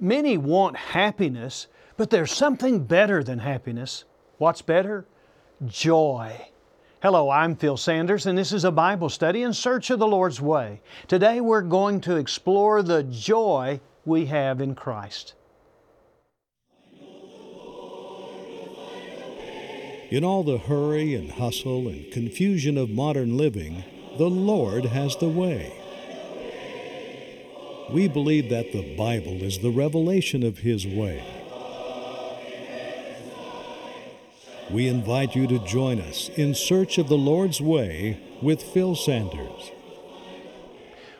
Many want happiness, but there's something better than happiness. What's better? Joy. Hello, I'm Phil Sanders, and this is a Bible study in search of the Lord's way. Today we're going to explore the joy we have in Christ. In all the hurry and hustle and confusion of modern living, the Lord has the way. We believe that the Bible is the revelation of His way. We invite you to join us in search of the Lord's way with Phil Sanders.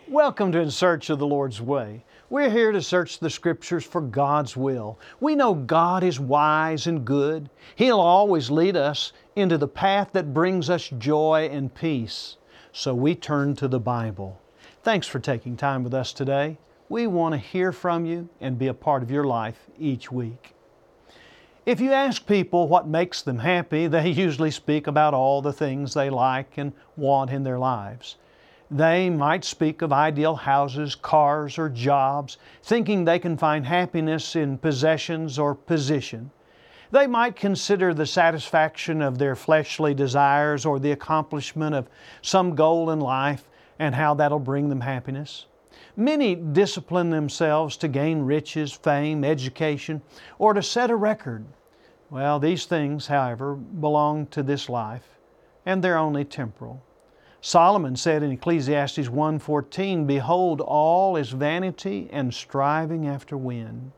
Welcome to In Search of the Lord's Way. We're here to search the Scriptures for God's will. We know God is wise and good. He'll always lead us into the path that brings us joy and peace. So we turn to the Bible. Thanks for taking time with us today. We want to hear from you and be a part of your life each week. If you ask people what makes them happy, they usually speak about all the things they like and want in their lives. They might speak of ideal houses, cars, or jobs, thinking they can find happiness in possessions or position. They might consider the satisfaction of their fleshly desires or the accomplishment of some goal in life and how that'll bring them happiness. Many discipline themselves to gain riches, fame, education, or to set a record. Well, these things, however, belong to this life, and they're only temporal. Solomon said in Ecclesiastes 1:14, "Behold, all is vanity and striving after wind."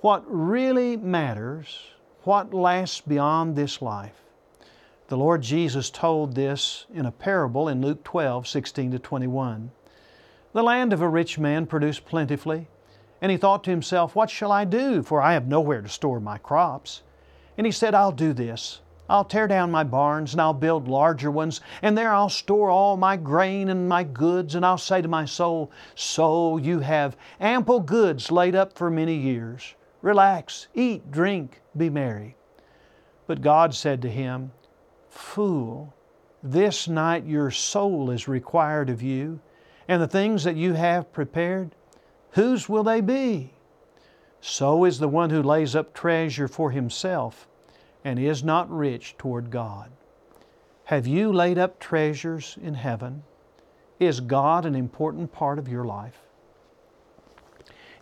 What really matters, what lasts beyond this life. The Lord Jesus told this in a parable in Luke 12, 16 to 21. The land of a rich man produced plentifully, and he thought to himself, What shall I do? For I have nowhere to store my crops. And he said, I'll do this. I'll tear down my barns and I'll build larger ones, and there I'll store all my grain and my goods, and I'll say to my soul, Soul, you have ample goods laid up for many years. Relax, eat, drink, be merry. But God said to him, Fool, this night your soul is required of you and the things that you have prepared, whose will they be? So is the one who lays up treasure for himself and is not rich toward God. Have you laid up treasures in heaven? Is God an important part of your life?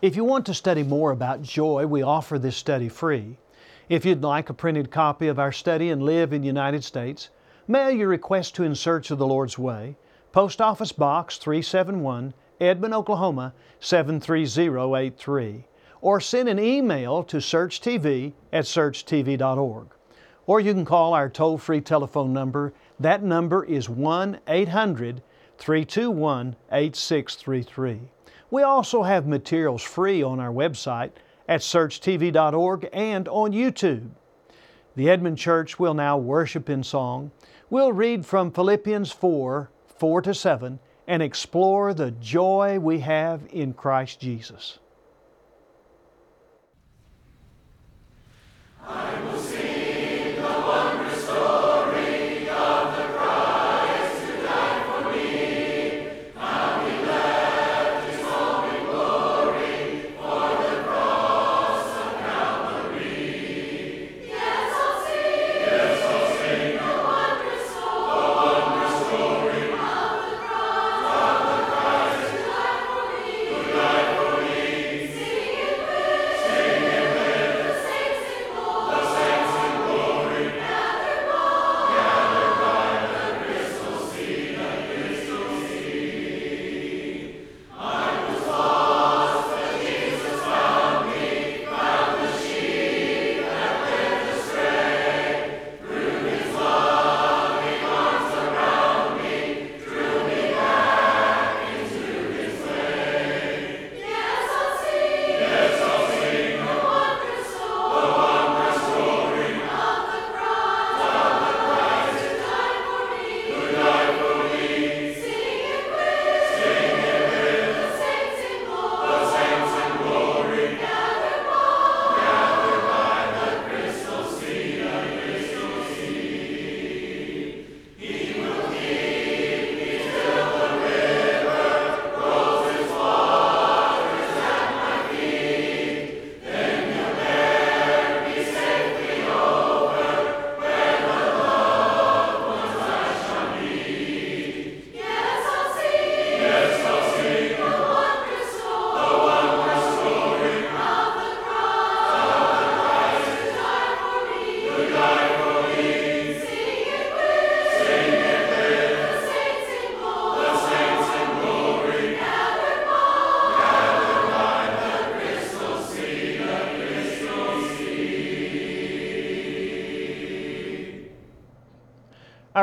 If you want to study more about joy, we offer this study free. If you'd like a printed copy of our study and live in the United States, mail your request to In Search of the Lord's Way, Post Office Box 371, Edmond, Oklahoma 73083, or send an email to searchtv at searchtv.org. Or you can call our toll free telephone number. That number is 1 800 321 8633. We also have materials free on our website at searchtv.org and on YouTube. The Edmond Church will now worship in song. We'll read from Philippians 4 4 to 7 and explore the joy we have in Christ Jesus.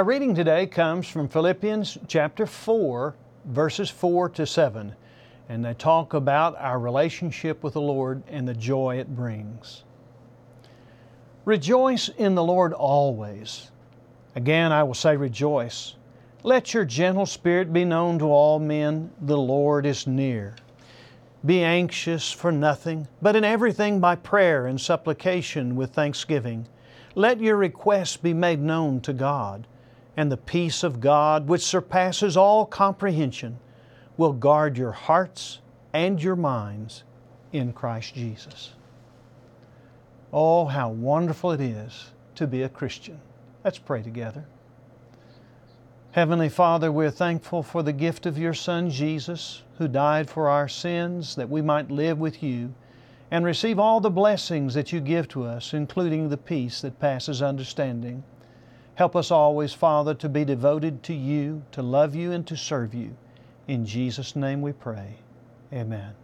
Reading today comes from Philippians chapter 4, verses 4 to 7, and they talk about our relationship with the Lord and the joy it brings. Rejoice in the Lord always. Again, I will say rejoice. Let your gentle spirit be known to all men. The Lord is near. Be anxious for nothing, but in everything by prayer and supplication with thanksgiving. Let your requests be made known to God, and the peace of God, which surpasses all comprehension, will guard your hearts and your minds in Christ Jesus. Oh, how wonderful it is to be a Christian. Let's pray together. Heavenly Father, we're thankful for the gift of your Son Jesus, who died for our sins that we might live with you and receive all the blessings that you give to us, including the peace that passes understanding. Help us always, Father, to be devoted to you, to love you, and to serve you. In Jesus' name we pray. Amen.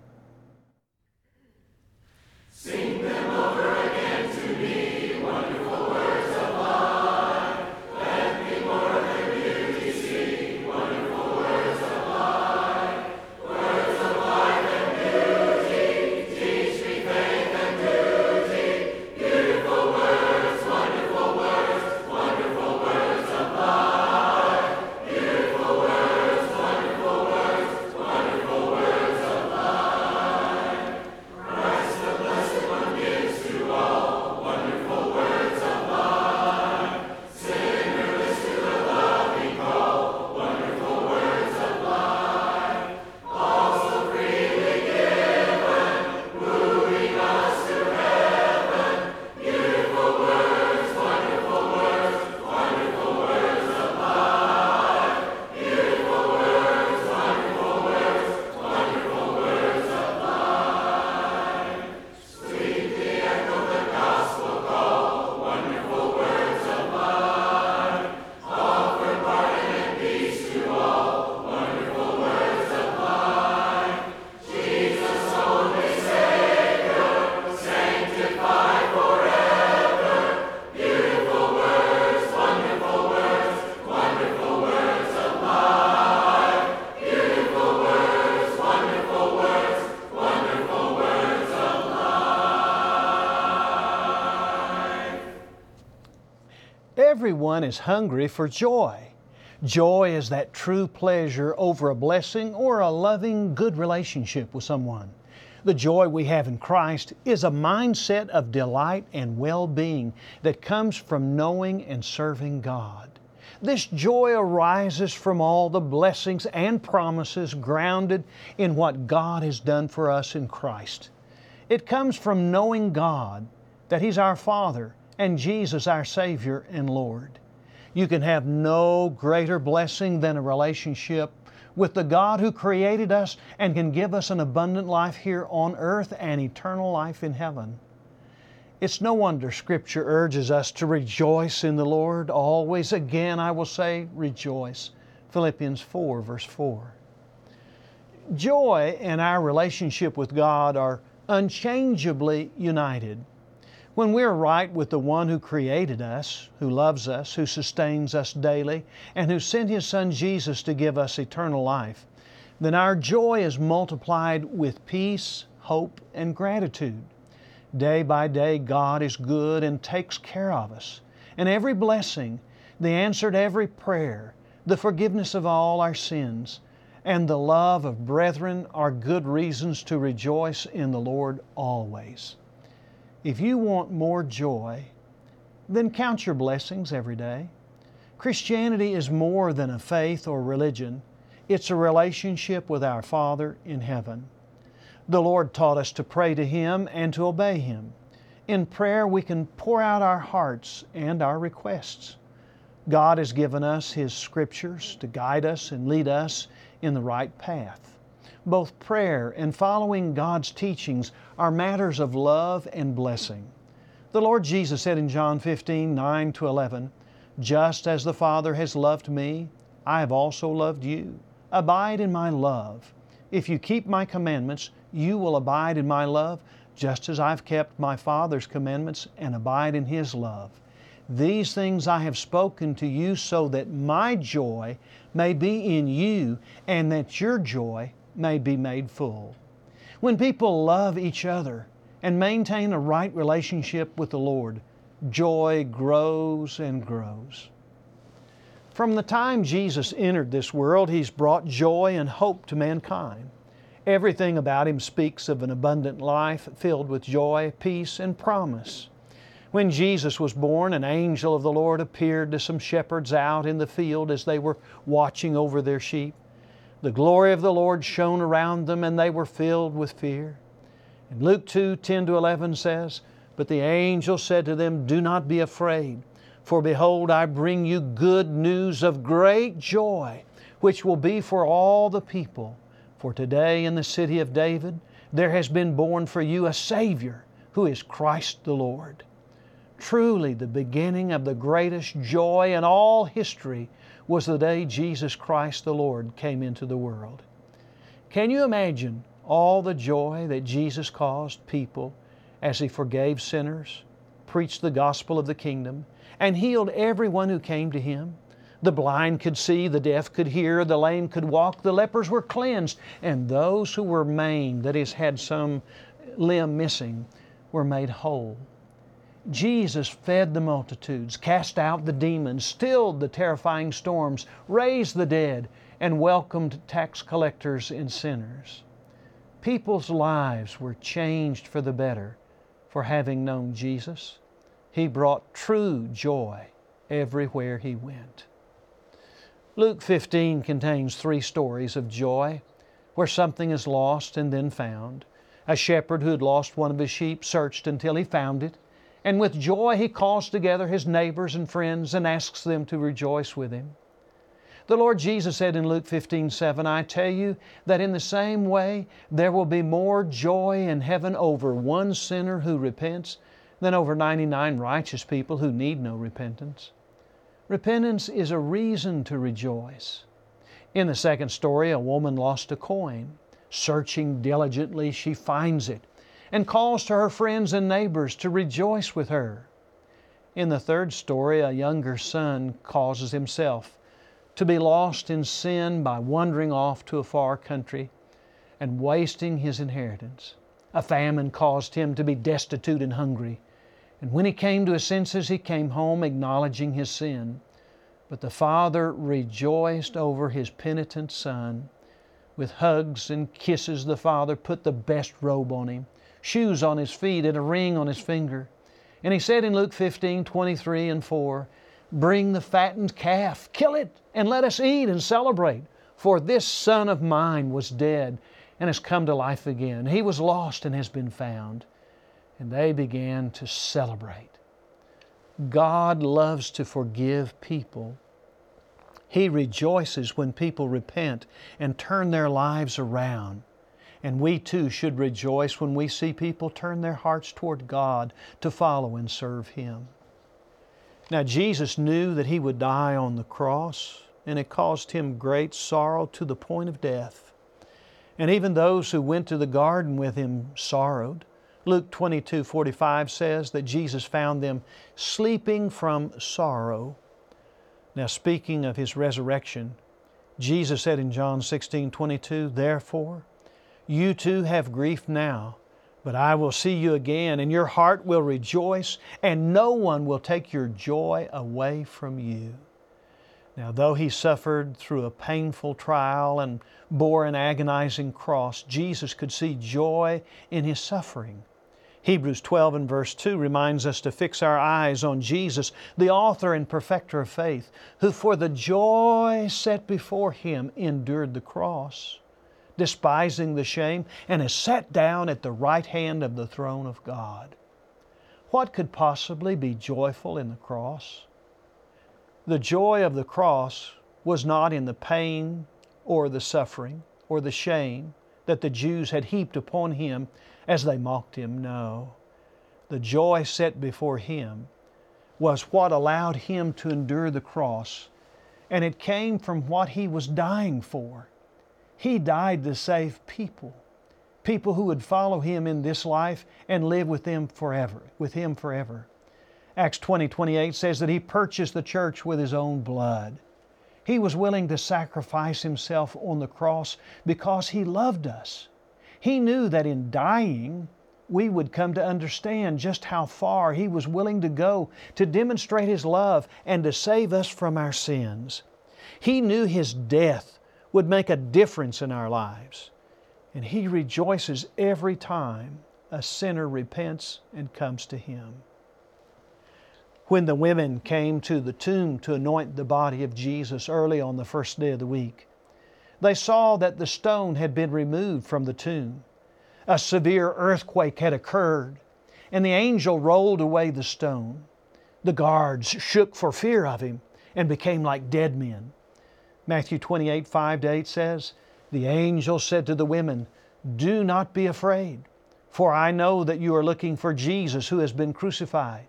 Everyone is hungry for joy. Joy is that true pleasure over a blessing or a loving, good relationship with someone. The joy we have in Christ is a mindset of delight and well being that comes from knowing and serving God. This joy arises from all the blessings and promises grounded in what God has done for us in Christ. It comes from knowing God, that He's our Father, and Jesus our Savior and Lord. You can have no greater blessing than a relationship with the God who created us and can give us an abundant life here on earth and eternal life in heaven. It's no wonder Scripture urges us to rejoice in the Lord always. Again, I will say, rejoice. Philippians 4, verse 4. Joy and our relationship with God are unchangeably united. When we are right with the one who created us, who loves us, who sustains us daily, and who sent His Son Jesus to give us eternal life, then our joy is multiplied with peace, hope, and gratitude. Day by day, God is good and takes care of us. And every blessing, the answer to every prayer, the forgiveness of all our sins, and the love of brethren are good reasons to rejoice in the Lord always. If you want more joy, then count your blessings every day. Christianity is more than a faith or religion, it's a relationship with our Father in heaven. The Lord taught us to pray to Him and to obey Him. In prayer, we can pour out our hearts and our requests. God has given us His Scriptures to guide us and lead us in the right path. Both prayer and following God's teachings are matters of love and blessing. The Lord Jesus said in John 15, 9 to 11, Just as the Father has loved me, I have also loved you. Abide in my love. If you keep my commandments, you will abide in my love, just as I've kept my Father's commandments and abide in His love. These things I have spoken to you so that my joy may be in you and that your joy may be made full. When people love each other and maintain a right relationship with the Lord, joy grows and grows. From the time Jesus entered this world, He's brought joy and hope to mankind. Everything about Him speaks of an abundant life filled with joy, peace, and promise. When Jesus was born, an angel of the Lord appeared to some shepherds out in the field as they were watching over their sheep. The glory of the Lord shone around them, and they were filled with fear. And Luke 2 10 to 11 says, But the angel said to them, Do not be afraid, for behold, I bring you good news of great joy, which will be for all the people. For today in the city of David there has been born for you a Savior, who is Christ the Lord. Truly, the beginning of the greatest joy in all history was the day Jesus Christ the Lord came into the world. Can you imagine all the joy that Jesus caused people as He forgave sinners, preached the gospel of the kingdom, and healed everyone who came to Him? The blind could see, the deaf could hear, the lame could walk, the lepers were cleansed, and those who were maimed, that is, had some limb missing, were made whole. Jesus fed the multitudes, cast out the demons, stilled the terrifying storms, raised the dead, and welcomed tax collectors and sinners. People's lives were changed for the better for having known Jesus. He brought true joy everywhere he went. Luke 15 contains three stories of joy where something is lost and then found. A shepherd who had lost one of his sheep searched until he found it and with joy he calls together his neighbors and friends and asks them to rejoice with him. The Lord Jesus said in Luke 15 7, I tell you that in the same way there will be more joy in heaven over one sinner who repents than over 99 righteous people who need no repentance. Repentance is a reason to rejoice. In the second story, a woman lost a coin. Searching diligently, she finds it and calls to her friends and neighbors to rejoice with her. In the third story, a younger son causes himself to be lost in sin by wandering off to a far country and wasting his inheritance. A famine caused him to be destitute and hungry. And when he came to his senses, he came home acknowledging his sin. But the father rejoiced over his penitent son. With hugs and kisses, the father put the best robe on him shoes on his feet and a ring on his finger. And he said in Luke 15, 23 and 4, Bring the fattened calf, kill it, and let us eat and celebrate. For this son of mine was dead and has come to life again. He was lost and has been found. And they began to celebrate. God loves to forgive people. He rejoices when people repent and turn their lives around. And we too should rejoice when we see people turn their hearts toward God to follow and serve Him. Now, Jesus knew that He would die on the cross, and it caused Him great sorrow to the point of death. And even those who went to the garden with Him sorrowed. Luke 22 45 says that Jesus found them sleeping from sorrow. Now, speaking of His resurrection, Jesus said in John 16 22, Therefore, you too have grief now, but I will see you again, and your heart will rejoice, and no one will take your joy away from you. Now, though he suffered through a painful trial and bore an agonizing cross, Jesus could see joy in his suffering. Hebrews 12 and verse 2 reminds us to fix our eyes on Jesus, the author and perfecter of faith, who for the joy set before him endured the cross despising the shame, and is sat down at the right hand of the throne of God. What could possibly be joyful in the cross? The joy of the cross was not in the pain or the suffering or the shame that the Jews had heaped upon him as they mocked him. No. The joy set before him was what allowed him to endure the cross, and it came from what he was dying for. He died to save people, people who would follow Him in this life and live with them forever, with Him forever. Acts 20 28 says that He purchased the church with His own blood. He was willing to sacrifice Himself on the cross because He loved us. He knew that in dying, we would come to understand just how far He was willing to go to demonstrate His love and to save us from our sins. He knew His death would make a difference in our lives. And He rejoices every time a sinner repents and comes to Him. When the women came to the tomb to anoint the body of Jesus early on the first day of the week, they saw that the stone had been removed from the tomb. A severe earthquake had occurred, and the angel rolled away the stone. The guards shook for fear of him and became like dead men. Matthew 28 5 to 8 says, The angel said to the women, Do not be afraid, for I know that you are looking for Jesus who has been crucified.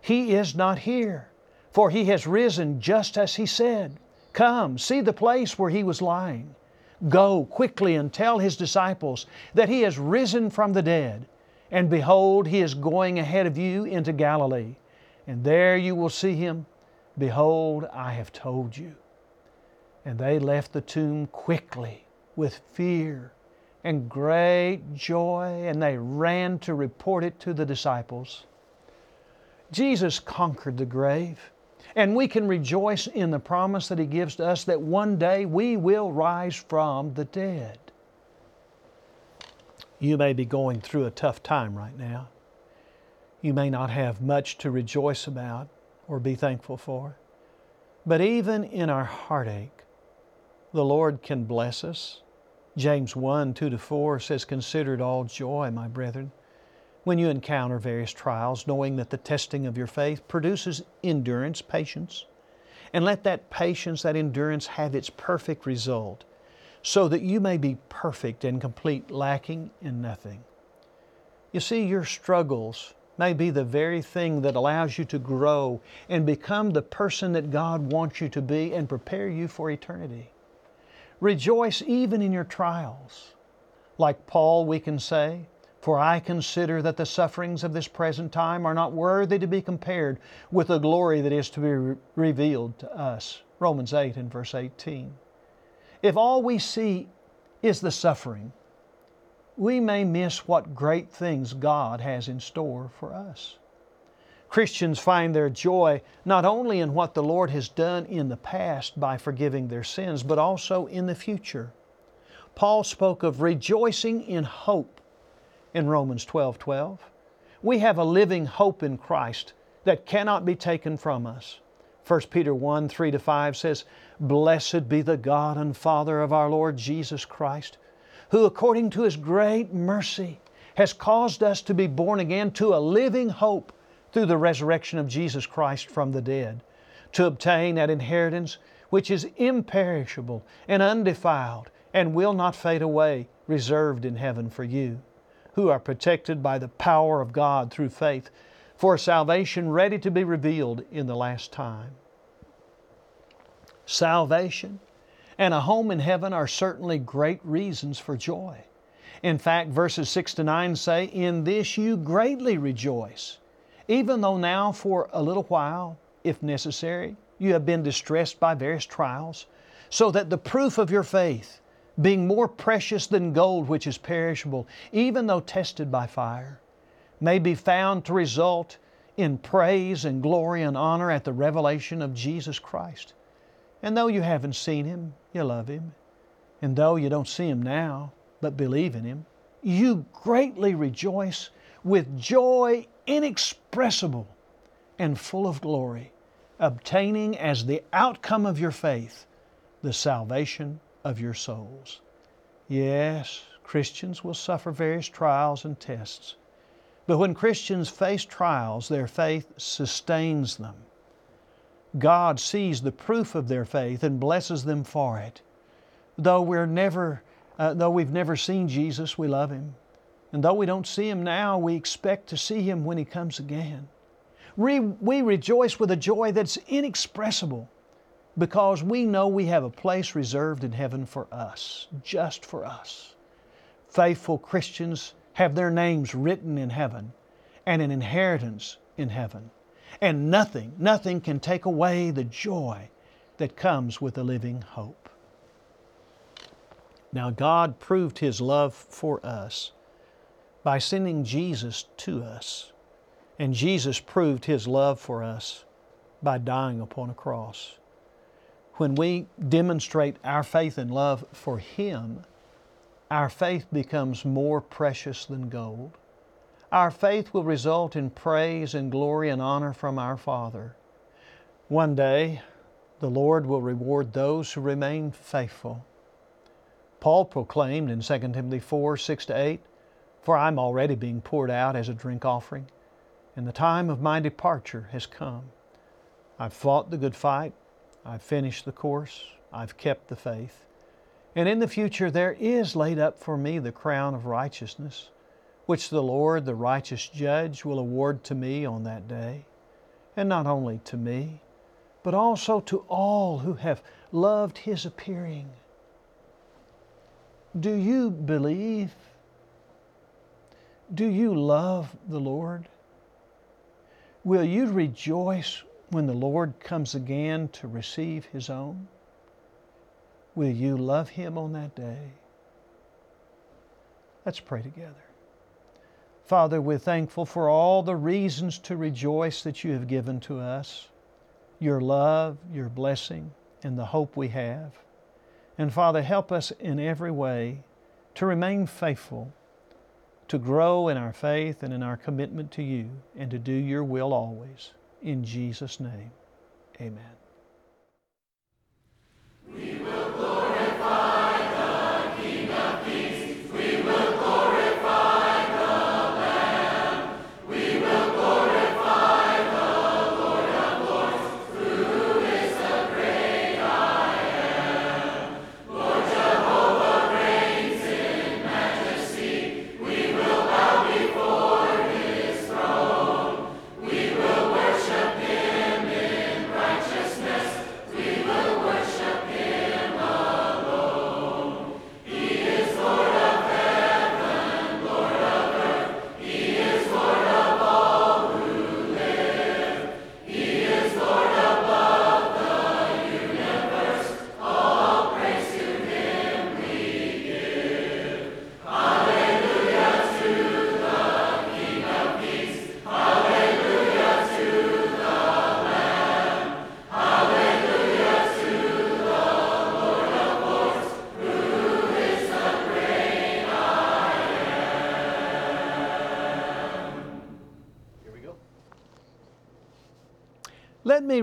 He is not here, for he has risen just as he said. Come, see the place where he was lying. Go quickly and tell his disciples that he has risen from the dead. And behold, he is going ahead of you into Galilee. And there you will see him. Behold, I have told you. And they left the tomb quickly with fear and great joy, and they ran to report it to the disciples. Jesus conquered the grave. And we can rejoice in the promise that He gives to us that one day we will rise from the dead. You may be going through a tough time right now. You may not have much to rejoice about or be thankful for. But even in our heartache, the Lord can bless us. James 1 2 to 4 says, Consider it all joy, my brethren when you encounter various trials, knowing that the testing of your faith produces endurance, patience. And let that patience, that endurance have its perfect result, so that you may be perfect and complete, lacking in nothing. You see, your struggles may be the very thing that allows you to grow and become the person that God wants you to be and prepare you for eternity. Rejoice even in your trials. Like Paul, we can say, for I consider that the sufferings of this present time are not worthy to be compared with the glory that is to be re- revealed to us. Romans 8 and verse 18. If all we see is the suffering, we may miss what great things God has in store for us. Christians find their joy not only in what the Lord has done in the past by forgiving their sins, but also in the future. Paul spoke of rejoicing in hope in Romans 12 12. We have a living hope in Christ that cannot be taken from us. 1 Peter 1 3 to 5 says, Blessed be the God and Father of our Lord Jesus Christ, who according to His great mercy has caused us to be born again to a living hope through the resurrection of Jesus Christ from the dead, to obtain that inheritance which is imperishable and undefiled and will not fade away, reserved in heaven for you who are protected by the power of God through faith for salvation ready to be revealed in the last time. Salvation and a home in heaven are certainly great reasons for joy. In fact, verses 6 to 9 say, In this you greatly rejoice, even though now for a little while, if necessary, you have been distressed by various trials, so that the proof of your faith, being more precious than gold which is perishable, even though tested by fire, may be found to result in praise and glory and honor at the revelation of Jesus Christ. And though you haven't seen Him, you love Him. And though you don't see Him now, but believe in Him, you greatly rejoice with joy inexpressible and full of glory, obtaining as the outcome of your faith the salvation of your souls. Yes, Christians will suffer various trials and tests. But when Christians face trials, their faith sustains them. God sees the proof of their faith and blesses them for it. Though we're never, uh, though we've never seen Jesus, we love Him. And though we don't see Him now, we expect to see Him when He comes again. We, we rejoice with a joy that's inexpressible because we know we have a place reserved in heaven for us, just for us. Faithful Christians have their names written in heaven and an inheritance in heaven. And nothing, nothing can take away the joy that comes with a living hope. Now, God proved His love for us by sending Jesus to us. And Jesus proved His love for us by dying upon a cross. When we demonstrate our faith and love for Him, our faith becomes more precious than gold. Our faith will result in praise and glory and honor from our Father. One day, the Lord will reward those who remain faithful. Paul proclaimed in 2 Timothy 4 6 to 8, For I'm already being poured out as a drink offering, and the time of my departure has come. I've fought the good fight, I've finished the course, I've kept the faith. And in the future there is laid up for me the crown of righteousness which the Lord, the righteous judge, will award to me on that day. And not only to me, but also to all who have loved His appearing. Do you believe? Do you love the Lord? Will you rejoice when the Lord comes again to receive His own? Will you love Him on that day? Let's pray together. Father, we're thankful for all the reasons to rejoice that you have given to us your love, your blessing, and the hope we have. And Father, help us in every way to remain faithful, to grow in our faith and in our commitment to you, and to do your will always. In Jesus' name, amen.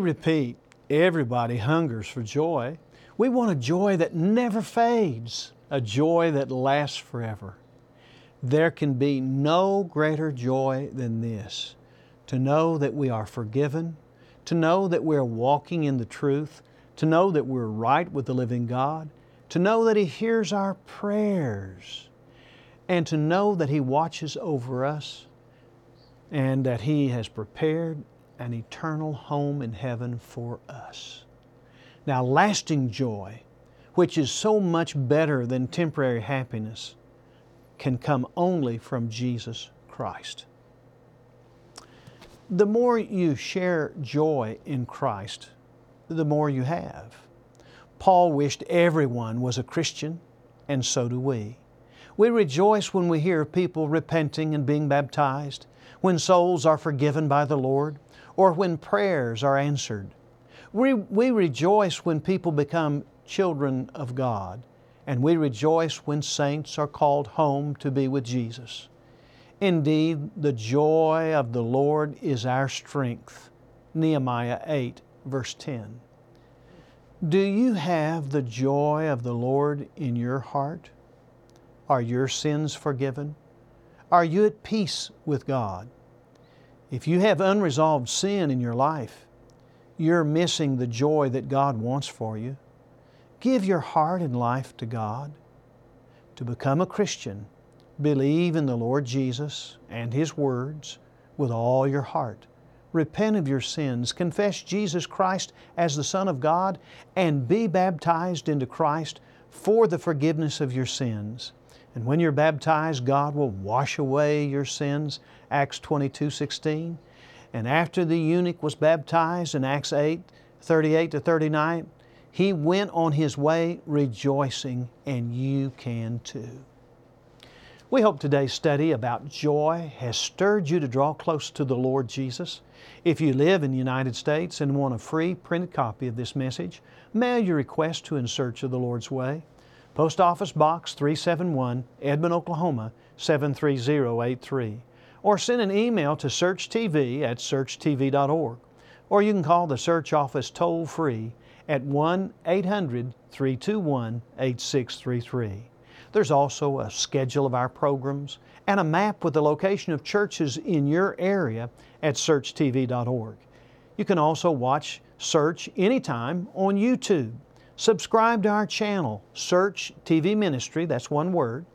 Repeat everybody hungers for joy. We want a joy that never fades, a joy that lasts forever. There can be no greater joy than this to know that we are forgiven, to know that we're walking in the truth, to know that we're right with the living God, to know that He hears our prayers, and to know that He watches over us and that He has prepared an eternal home in heaven for us. Now, lasting joy, which is so much better than temporary happiness, can come only from Jesus Christ. The more you share joy in Christ, the more you have. Paul wished everyone was a Christian, and so do we. We rejoice when we hear people repenting and being baptized, when souls are forgiven by the Lord, or when prayers are answered. We, we rejoice when people become children of God, and we rejoice when saints are called home to be with Jesus. Indeed, the joy of the Lord is our strength. Nehemiah 8, verse 10. Do you have the joy of the Lord in your heart? Are your sins forgiven? Are you at peace with God? If you have unresolved sin in your life, you're missing the joy that God wants for you. Give your heart and life to God. To become a Christian, believe in the Lord Jesus and His words with all your heart. Repent of your sins, confess Jesus Christ as the Son of God, and be baptized into Christ for the forgiveness of your sins. And when you're baptized, God will wash away your sins, Acts 22 16. And after the eunuch was baptized in Acts 8 38 to 39, he went on his way rejoicing, and you can too. We hope today's study about joy has stirred you to draw close to the Lord Jesus. If you live in the United States and want a free printed copy of this message, mail your request to In Search of the Lord's Way. Post Office Box 371, Edmond, Oklahoma 73083. Or send an email to searchtv at searchtv.org. Or you can call the search office toll free at 1 800 321 8633. There's also a schedule of our programs and a map with the location of churches in your area at searchtv.org. You can also watch Search anytime on YouTube. Subscribe to our channel, Search TV Ministry, that's one word,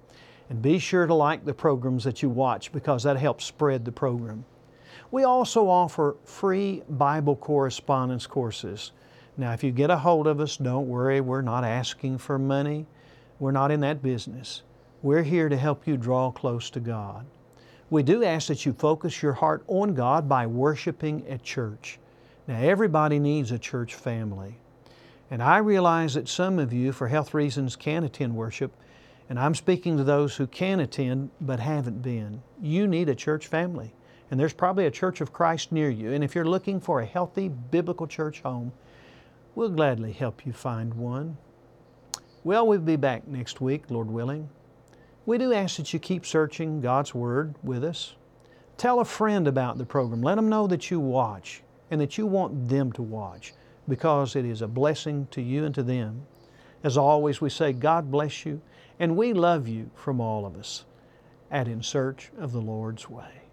and be sure to like the programs that you watch because that helps spread the program. We also offer free Bible correspondence courses. Now, if you get a hold of us, don't worry, we're not asking for money. We're not in that business. We're here to help you draw close to God. We do ask that you focus your heart on God by worshiping at church. Now, everybody needs a church family. And I realize that some of you, for health reasons, can't attend worship. And I'm speaking to those who can attend but haven't been. You need a church family. And there's probably a church of Christ near you. And if you're looking for a healthy biblical church home, we'll gladly help you find one. Well, we'll be back next week, Lord willing. We do ask that you keep searching God's Word with us. Tell a friend about the program. Let them know that you watch and that you want them to watch because it is a blessing to you and to them. As always, we say, God bless you, and we love you from all of us at In Search of the Lord's Way.